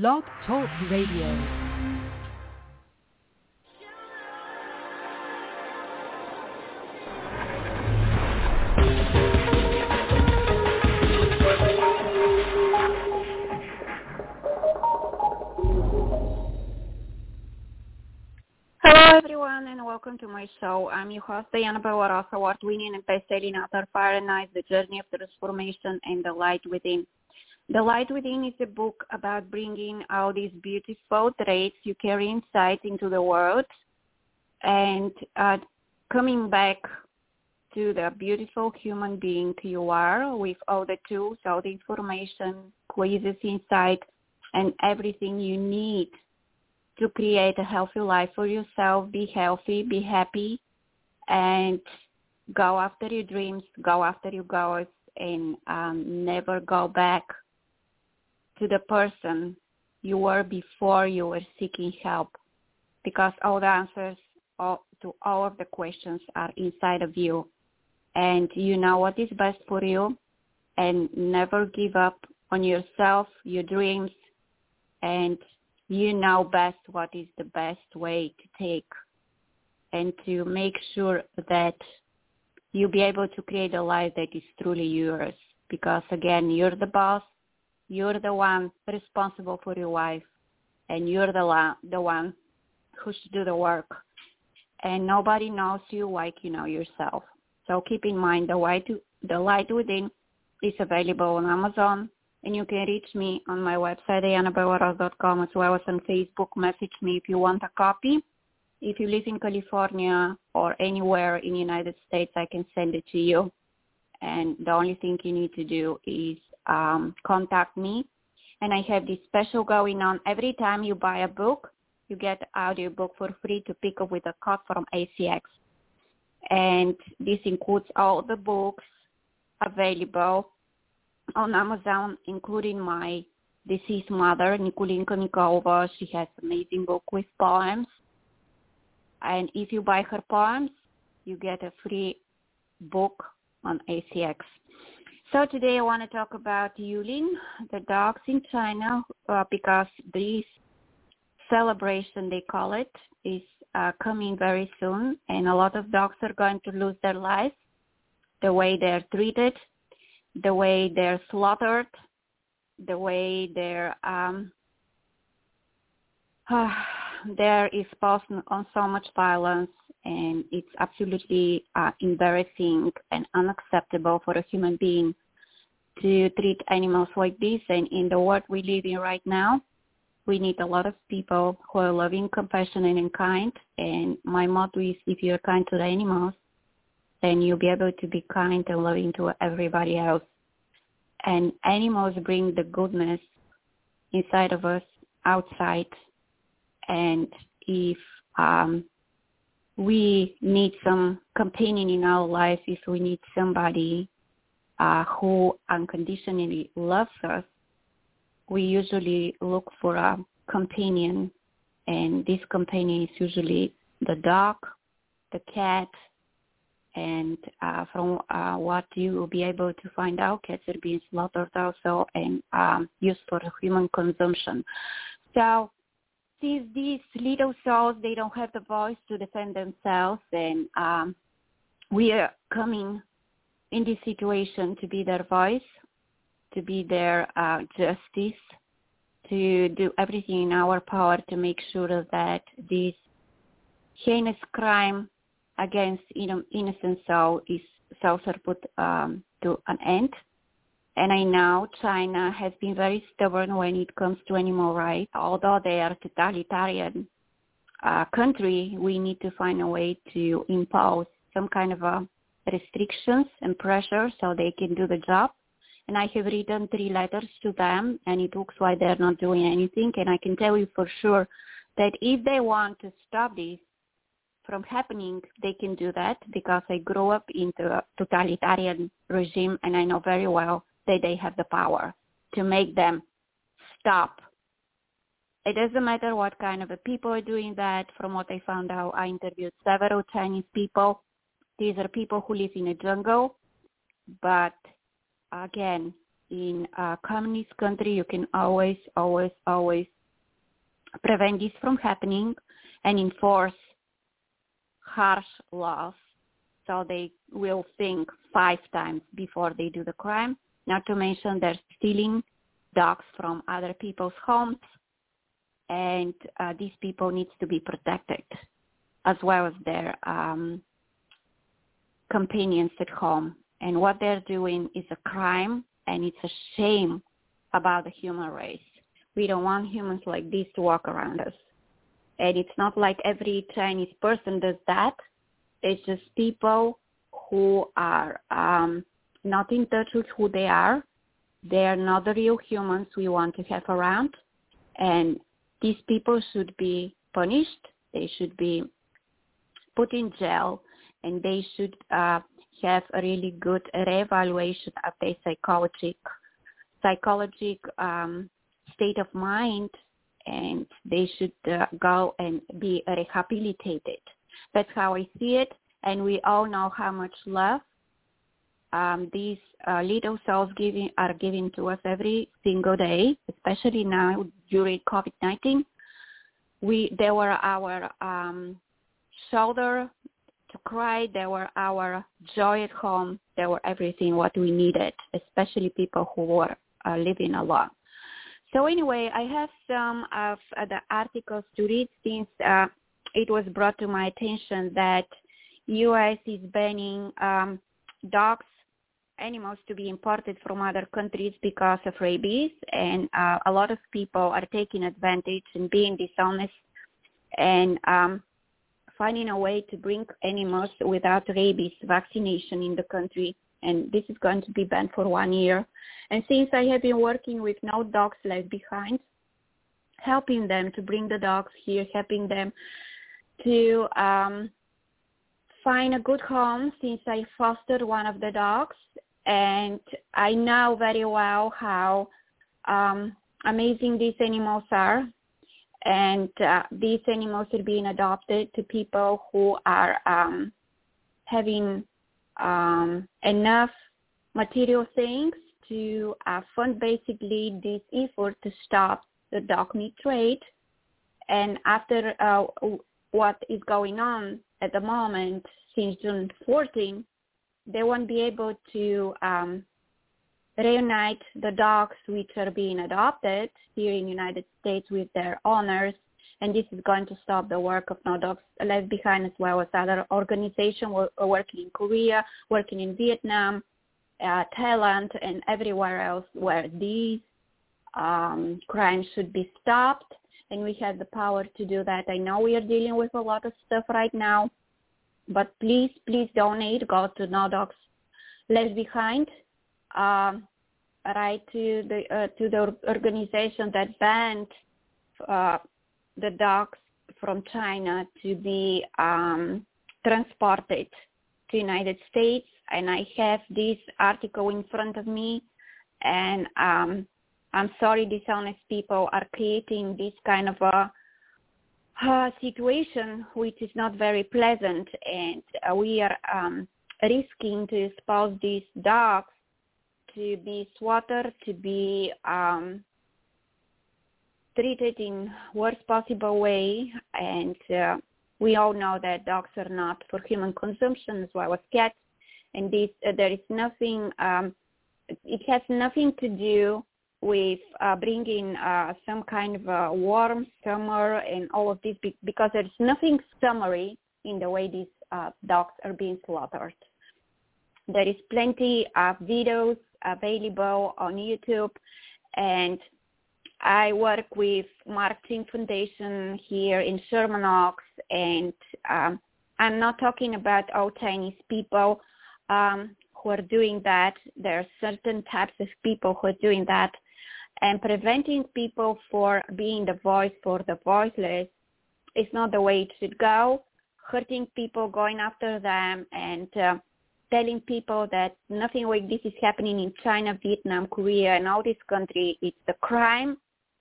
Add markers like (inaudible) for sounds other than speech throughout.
Blog Talk Radio. Everyone, and welcome to my show. I'm your host, Diana Bellerose, award-winning and best-selling author, Fahrenheit, The Journey of Transformation and The Light Within. The Light Within is a book about bringing all these beautiful traits you carry inside into the world and uh, coming back to the beautiful human being you are with all the tools, all the information, quizzes inside, and everything you need to create a healthy life for yourself, be healthy, be happy, and go after your dreams, go after your goals, and um, never go back to the person you were before you were seeking help because all the answers all, to all of the questions are inside of you. And you know what is best for you and never give up on yourself, your dreams, and you know best what is the best way to take and to make sure that you'll be able to create a life that is truly yours. Because again, you're the boss, you're the one responsible for your life and you're the, la- the one who should do the work and nobody knows you like you know yourself. So keep in mind the light, the light within is available on Amazon, and you can reach me on my website, diannabellerose.com, as well as on Facebook. Message me if you want a copy. If you live in California or anywhere in the United States, I can send it to you. And the only thing you need to do is um, contact me. And I have this special going on. Every time you buy a book, you get audio book for free to pick up with a code from ACX. And this includes all the books available on Amazon, including my deceased mother, Nikolinka Nikolova. She has amazing book with poems. And if you buy her poems, you get a free book on ACX. So today I want to talk about Yulin, the dogs in China, uh, because this celebration, they call it, is uh, coming very soon, and a lot of dogs are going to lose their lives, the way they're treated, the way they're slaughtered, the way they're um, (sighs) uh, they're exposed on so much violence, and it's absolutely uh, embarrassing and unacceptable for a human being to treat animals like this. And in the world we live in right now, we need a lot of people who are loving, compassionate, and kind. And my motto is, if you're kind to the animals, then you'll be able to be kind and loving to everybody else. And animals bring the goodness inside of us outside. And if um, we need some companion in our life, if we need somebody uh, who unconditionally loves us, we usually look for a companion, and this companion is usually the dog, the cat, and uh, from uh, what you will be able to find out, cats are being slaughtered also and um, used for human consumption. So since these little souls, they don't have the voice to defend themselves, and um, we are coming in this situation to be their voice, to be their uh, justice, to do everything in our power to make sure that this heinous crime against innocent soul is souls are put um, to an end. And I know China has been very stubborn when it comes to animal rights. Although they are totalitarian uh, country, we need to find a way to impose some kind of a restrictions and pressure so they can do the job. and I have written three letters to them, and it looks like they're not doing anything. And I can tell you for sure that if they want to stop this from happening, they can do that because I grew up into a totalitarian regime, and I know very well that they have the power to make them stop. It doesn't matter what kind of people are doing that. From what I found out, I interviewed several Chinese people. These are people who live in a jungle, but again, in a communist country, you can always, always, always prevent this from happening and enforce harsh laws so they will think five times before they do the crime. Not to mention they're stealing dogs from other people's homes and uh, these people needs to be protected as well as their um, companions at home and what they're doing is a crime and it's a shame about the human race. We don't want humans like this to walk around us. And it's not like every Chinese person does that. It's just people who are um, not in touch with who they are. They are not the real humans we want to have around. And these people should be punished. They should be put in jail and they should uh, have a really good reevaluation of their psychologic psychologic um, state of mind and they should uh, go and be rehabilitated. That's how I see it. And we all know how much love um, these uh, little souls giving are giving to us every single day, especially now during COVID-19. We they were our um, shoulder to cry. They were our joy at home. They were everything what we needed, especially people who were uh, living alone. So anyway, I have some of uh, the articles to read since uh, it was brought to my attention that U.S. is banning um, dogs, animals to be imported from other countries because of rabies, and uh, a lot of people are taking advantage and being dishonest and um, finding a way to bring animals without rabies vaccination in the country. And this is going to be banned for one year. And since I have been working with No Dogs Left Behind, helping them to bring the dogs here, helping them to um, find a good home since I fostered one of the dogs. And I know very well how um, amazing these animals are and uh, these animals are being adopted to people who are um, having um, enough material things to uh, fund basically this effort to stop the dog meat trade. And after uh, what is going on at the moment since June 14, they won't be able to um, reunite the dogs which are being adopted here in United States with their owners. And this is going to stop the work of No Dogs Left Behind as well as other organizations working in Korea, working in Vietnam, uh, Thailand, and everywhere else where these um, crimes should be stopped. And we have the power to do that. I know we are dealing with a lot of stuff right now, but please, please donate. Go to No Dogs Left Behind um, right to the uh, to the organization that banned uh, the dogs from China to be um, transported to United States. And I have this article in front of me, and um, I'm sorry, dishonest people are creating this kind of a uh, situation which is not very pleasant, and we are um, risking to expose these dogs to be slaughtered, to be um, treated in worst possible way. And uh, we all know that dogs are not for human consumption as well as cats. And this, uh, there is nothing, um, it has nothing to do with uh, bringing uh, some kind of a warm summer and all of this because there's nothing summary in the way these uh, dogs are being slaughtered. There is plenty of videos available on YouTube. And I work with Marketing Foundation here in Sherman Oaks, and um, I'm not talking about all Chinese people um, who are doing that. There are certain types of people who are doing that. And preventing people for being the voice for the voiceless is not the way it should go. Hurting people, going after them, and uh, telling people that nothing like this is happening in China, Vietnam, Korea, and all these countries. It's the crime,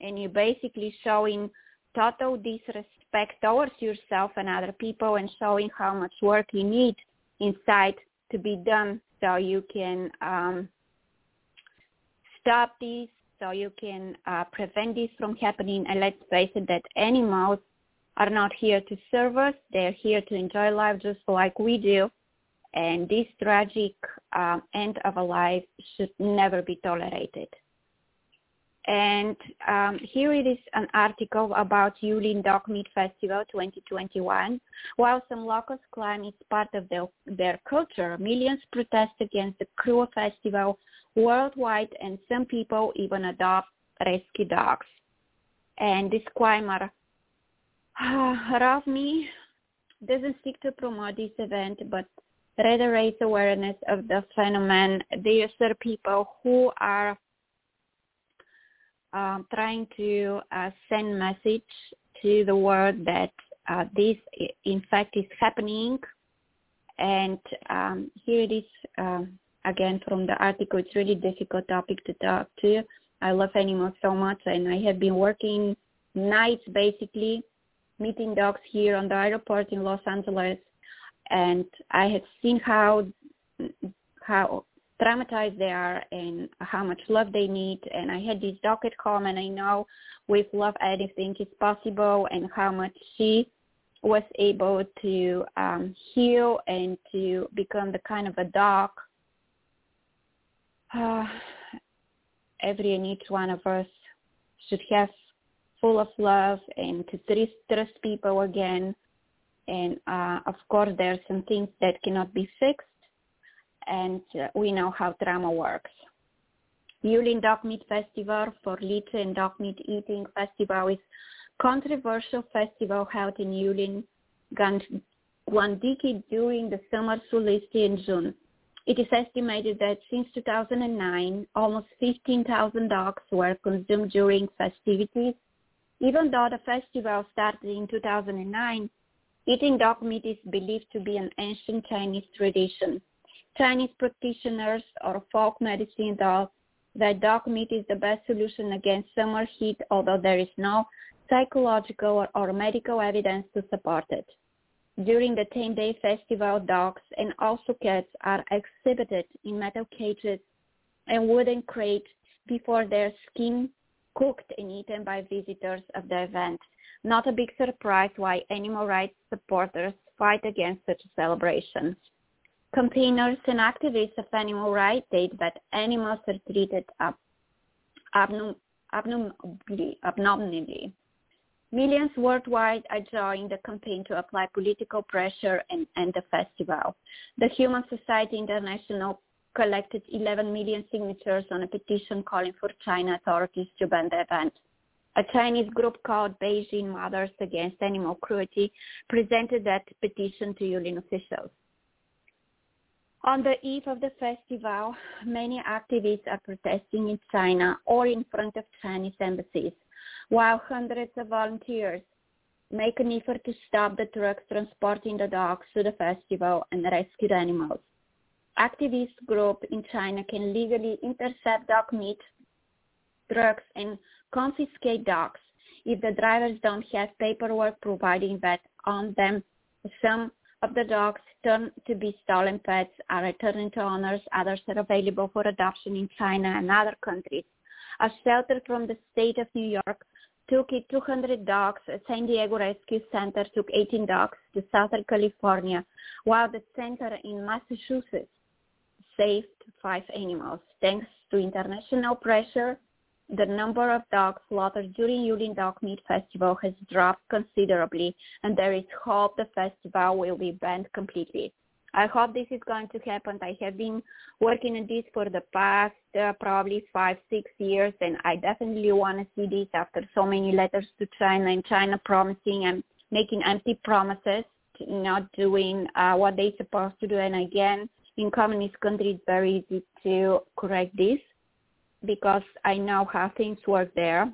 and you're basically showing total disrespect towards yourself and other people and showing how much work you need inside to be done so you can um, stop this, so you can uh, prevent this from happening. And let's face it, that animals are not here to serve us. They're here to enjoy life just like we do. And this tragic uh, end of a life should never be tolerated. And um, here it is an article about Yulin Dog Meat Festival 2021. While some locals claim it's part of their, their culture, millions protest against the cruel festival worldwide and some people even adopt rescue dogs. And disclaimer, (sighs) uh, Me doesn't seek to promote this event, but raise awareness of the phenomenon. These are people who are um, trying to uh, send message to the world that uh, this in fact is happening. And um, here it is um, again from the article. It's really difficult topic to talk to. I love animals so much, and I have been working nights basically meeting dogs here on the airport in Los Angeles, and I have seen how how traumatized they are and how much love they need. And I had this dog at home, and I know with love anything is possible, and how much she was able to um, heal and to become the kind of a dog uh, every and each one of us should have full of love and to trust people again. And uh, of course, there are some things that cannot be fixed, and uh, we know how trauma works. Yulin Dog Meat Festival for Lychee and Dog Meat Eating Festival is controversial festival held in Yulin, Guangdiki during the summer solstice in June. It is estimated that since 2009, almost 15,000 dogs were consumed during festivities. Even though the festival started in 2009, eating dog meat is believed to be an ancient Chinese tradition. Chinese practitioners or folk medicine thought that dog meat is the best solution against summer heat, although there is no psychological or, or medical evidence to support it. During the 10-day festival, dogs and also cats are exhibited in metal cages and wooden crates before their skin cooked and eaten by visitors of the event. Not a big surprise why animal rights supporters fight against such celebrations. Campaigners and activists of animal rights state that animals are treated ab- abnormally, abnormally Millions worldwide are joining the campaign to apply political pressure and end the festival. The Humane Society International collected 11 million signatures on a petition calling for China authorities to ban the event. A Chinese group called Beijing Mothers Against Animal Cruelty presented that petition to Yulin officials. On the eve of the festival, many activists are protesting in China or in front of Chinese embassies while hundreds of volunteers make an effort to stop the trucks transporting the dogs to the festival and rescue animals. Activist group in China can legally intercept dog meat trucks and confiscate dogs if the drivers don't have paperwork providing that on them. Some of the dogs turn to be stolen pets are returned to owners. Others are available for adoption in China and other countries. A shelter from the state of New York took 200 dogs. San Diego Rescue Center took 18 dogs to Southern California, while the center in Massachusetts saved five animals. Thanks to international pressure, the number of dogs slaughtered during Yulin Dog Meat Festival has dropped considerably, and there is hope the festival will be banned completely. I hope this is going to happen. I have been working on this for the past uh, probably five, six years, and I definitely want to see this after so many letters to China and China promising and making empty promises, not doing uh, what they're supposed to do. And again, in communist countries, it's very easy to correct this because I know how things work there.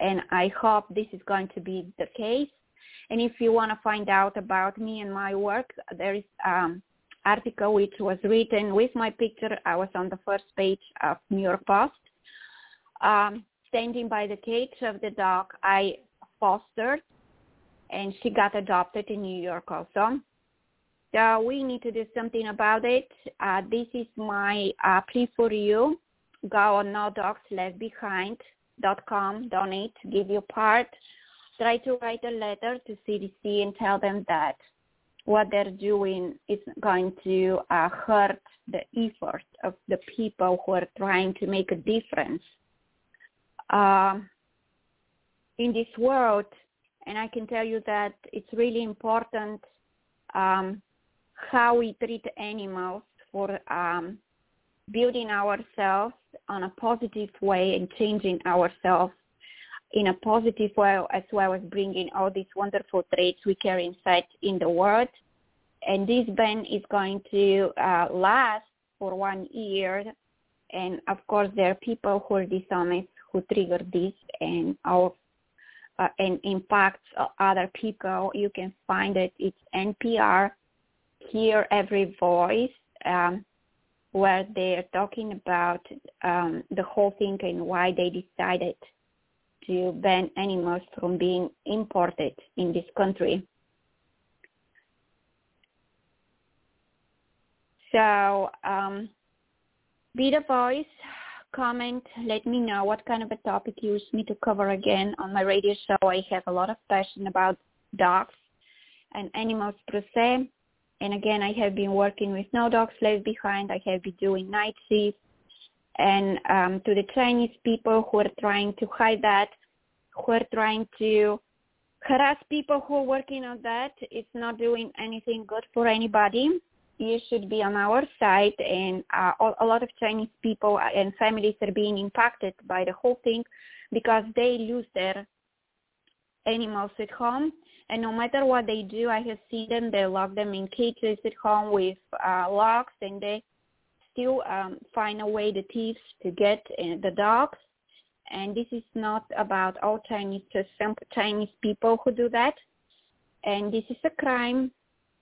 And I hope this is going to be the case. And if you want to find out about me and my work, there is um article which was written with my picture. I was on the first page of New York Post. Um, standing by the cage of the dog I fostered, and she got adopted in New York also. So we need to do something about it. Uh, this is my uh, plea for you. Go on no dogs left behind dot com, donate, give your part. Try to write a letter to CDC and tell them that what they're doing is going to uh, hurt the effort of the people who are trying to make a difference uh, in this world. And I can tell you that it's really important um, how we treat animals for um, building ourselves on a positive way and changing ourselves in a positive way as well as bringing all these wonderful traits we carry inside in the world. And this ban is going to uh, last for one year. And of course, there are people who are dishonest who trigger this and our uh, and impacts other people. You can find it. It's NPR. Hear every voice. Um, where they're talking about um, the whole thing and why they decided to ban animals from being imported in this country. So um, be the voice, comment, let me know what kind of a topic you wish me to cover again on my radio show. I have a lot of passion about dogs and animals per se. And again, I have been working with No Dogs Left Behind. I have been doing night shifts and um, to the Chinese people who are trying to hide that, who are trying to harass people who are working on that. It's not doing anything good for anybody. You should be on our side, and uh, a lot of Chinese people and families are being impacted by the whole thing because they lose their animals at home. And no matter what they do, I have seen them, they lock them in cages at home with uh, locks, and they still um, find a way, the thieves, to get uh, the dogs. And this is not about all Chinese, just some Chinese people who do that. And this is a crime.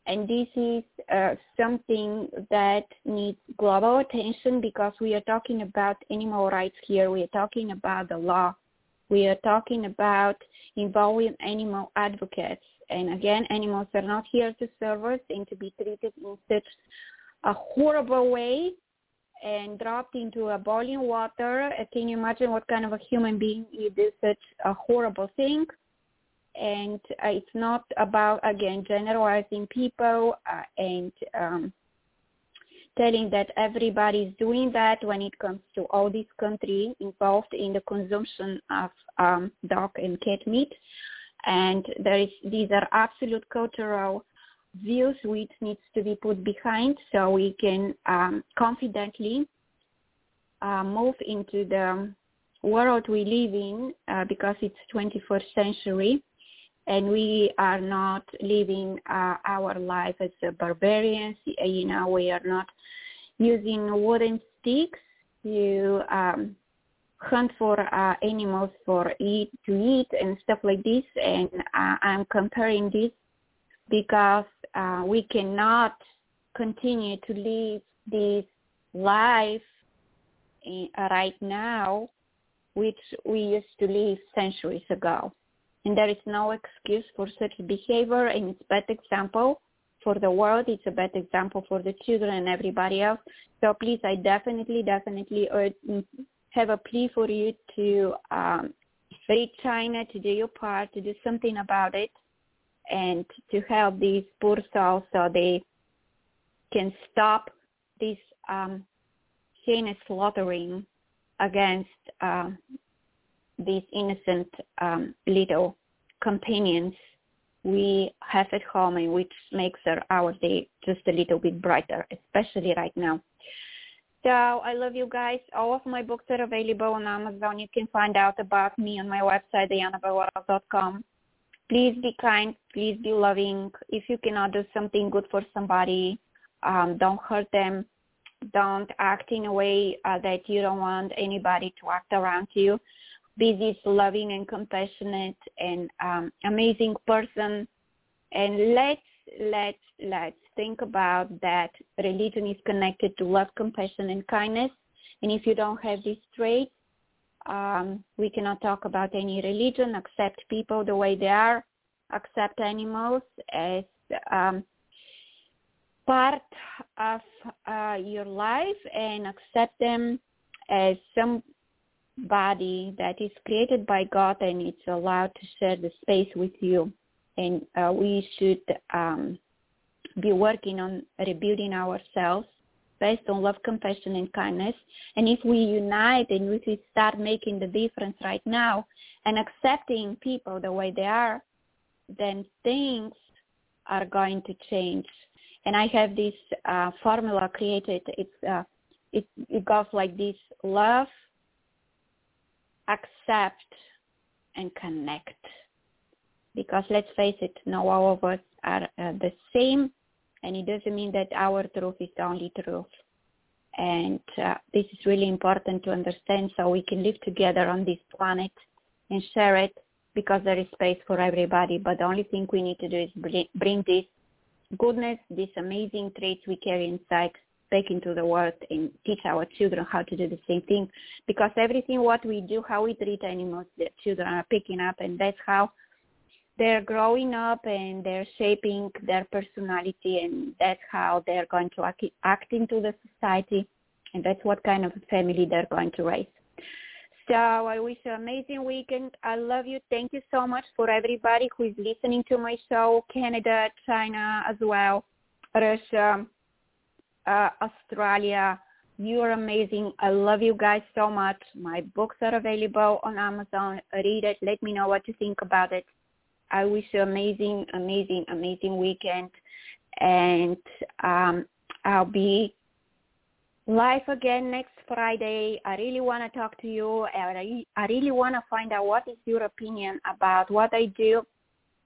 And this is uh, something that needs global attention because we are talking about animal rights here. We are talking about the law. We are talking about involving animal advocates. And again, animals are not here to serve us and to be treated in such a horrible way and dropped into a boiling water. Uh, can you imagine what kind of a human being you do such a horrible thing? And uh, it's not about again generalizing people uh, and um, telling that everybody is doing that when it comes to all these countries involved in the consumption of um, dog and cat meat. And there is these are absolute cultural views which needs to be put behind so we can um, confidently uh, move into the world we live in uh, because it's 21st century and we are not living uh, our life as barbarians. You know, we are not using wooden sticks to um, hunt for uh, animals for eat to eat and stuff like this. And uh, I'm comparing this because uh, we cannot continue to live this life uh, right now, which we used to live centuries ago. And there is no excuse for such behavior, and it's a bad example for the world. It's a bad example for the children and everybody else. So please, I definitely, definitely have a plea for you to um, China, to do your part, to do something about it and to help these poor souls so they can stop this um, heinous slaughtering against uh, these innocent um, little companions we have at home and which makes our day just a little bit brighter, especially right now. So I love you guys. All of my books are available on Amazon. You can find out about me on my website, diannabellerose.com please be kind, please be loving. If you cannot do something good for somebody, Um, don't hurt them. Don't act in a way uh, that you don't want anybody to act around you. Be this loving and compassionate and um, amazing person. And let's let's let's think about that religion is connected to love, compassion, and kindness. And if you don't have these traits, um, we cannot talk about any religion. Accept people the way they are. Accept animals as um, part of uh, your life and accept them as somebody that is created by God and it's allowed to share the space with you. And uh, we should um, be working on rebuilding ourselves based on love, compassion, and kindness. And if we unite and if we start making the difference right now and accepting people the way they are, then things are going to change. And I have this uh, formula created. It's uh, it, it goes like this: love, accept, and connect. Because let's face it, no all of us are uh, the same and it doesn't mean that our truth is the only truth. And uh, this is really important to understand so we can live together on this planet and share it because there is space for everybody. But the only thing we need to do is bring bring this goodness, these amazing traits we carry inside back into the world and teach our children how to do the same thing. Because everything what we do, how we treat animals, the children are picking up and that's how they're growing up and they're shaping their personality and that's how they're going to act, act into the society and that's what kind of family they're going to raise. So I wish you an amazing weekend. I love you. Thank you so much for everybody who is listening to my show, Canada, China as well, Russia, uh, Australia. You are amazing. I love you guys so much. My books are available on Amazon. Read it. Let me know what you think about it. I wish you amazing, amazing, amazing weekend. And um, I'll be live again next Friday. I really want to talk to you. I, I really want to find out what is your opinion about what I do.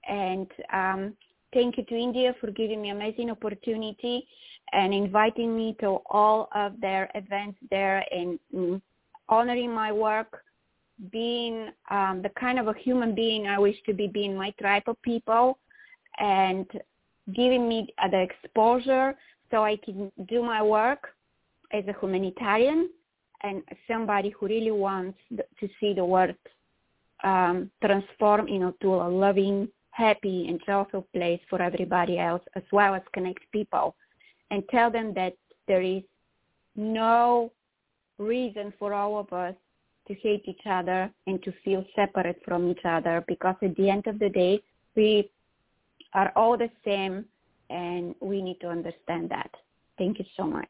And um, thank you to India for giving me amazing opportunity and inviting me to all of their events there and mm, honoring my work being um, the kind of a human being I wish to be being my tribe of people and giving me the exposure so I can do my work as a humanitarian and somebody who really wants to see the world um, transform you know, to a loving, happy, and joyful place for everybody else, as well as connect people and tell them that there is no reason for all of us to hate each other and to feel separate from each other because at the end of the day, we are all the same and we need to understand that. Thank you so much.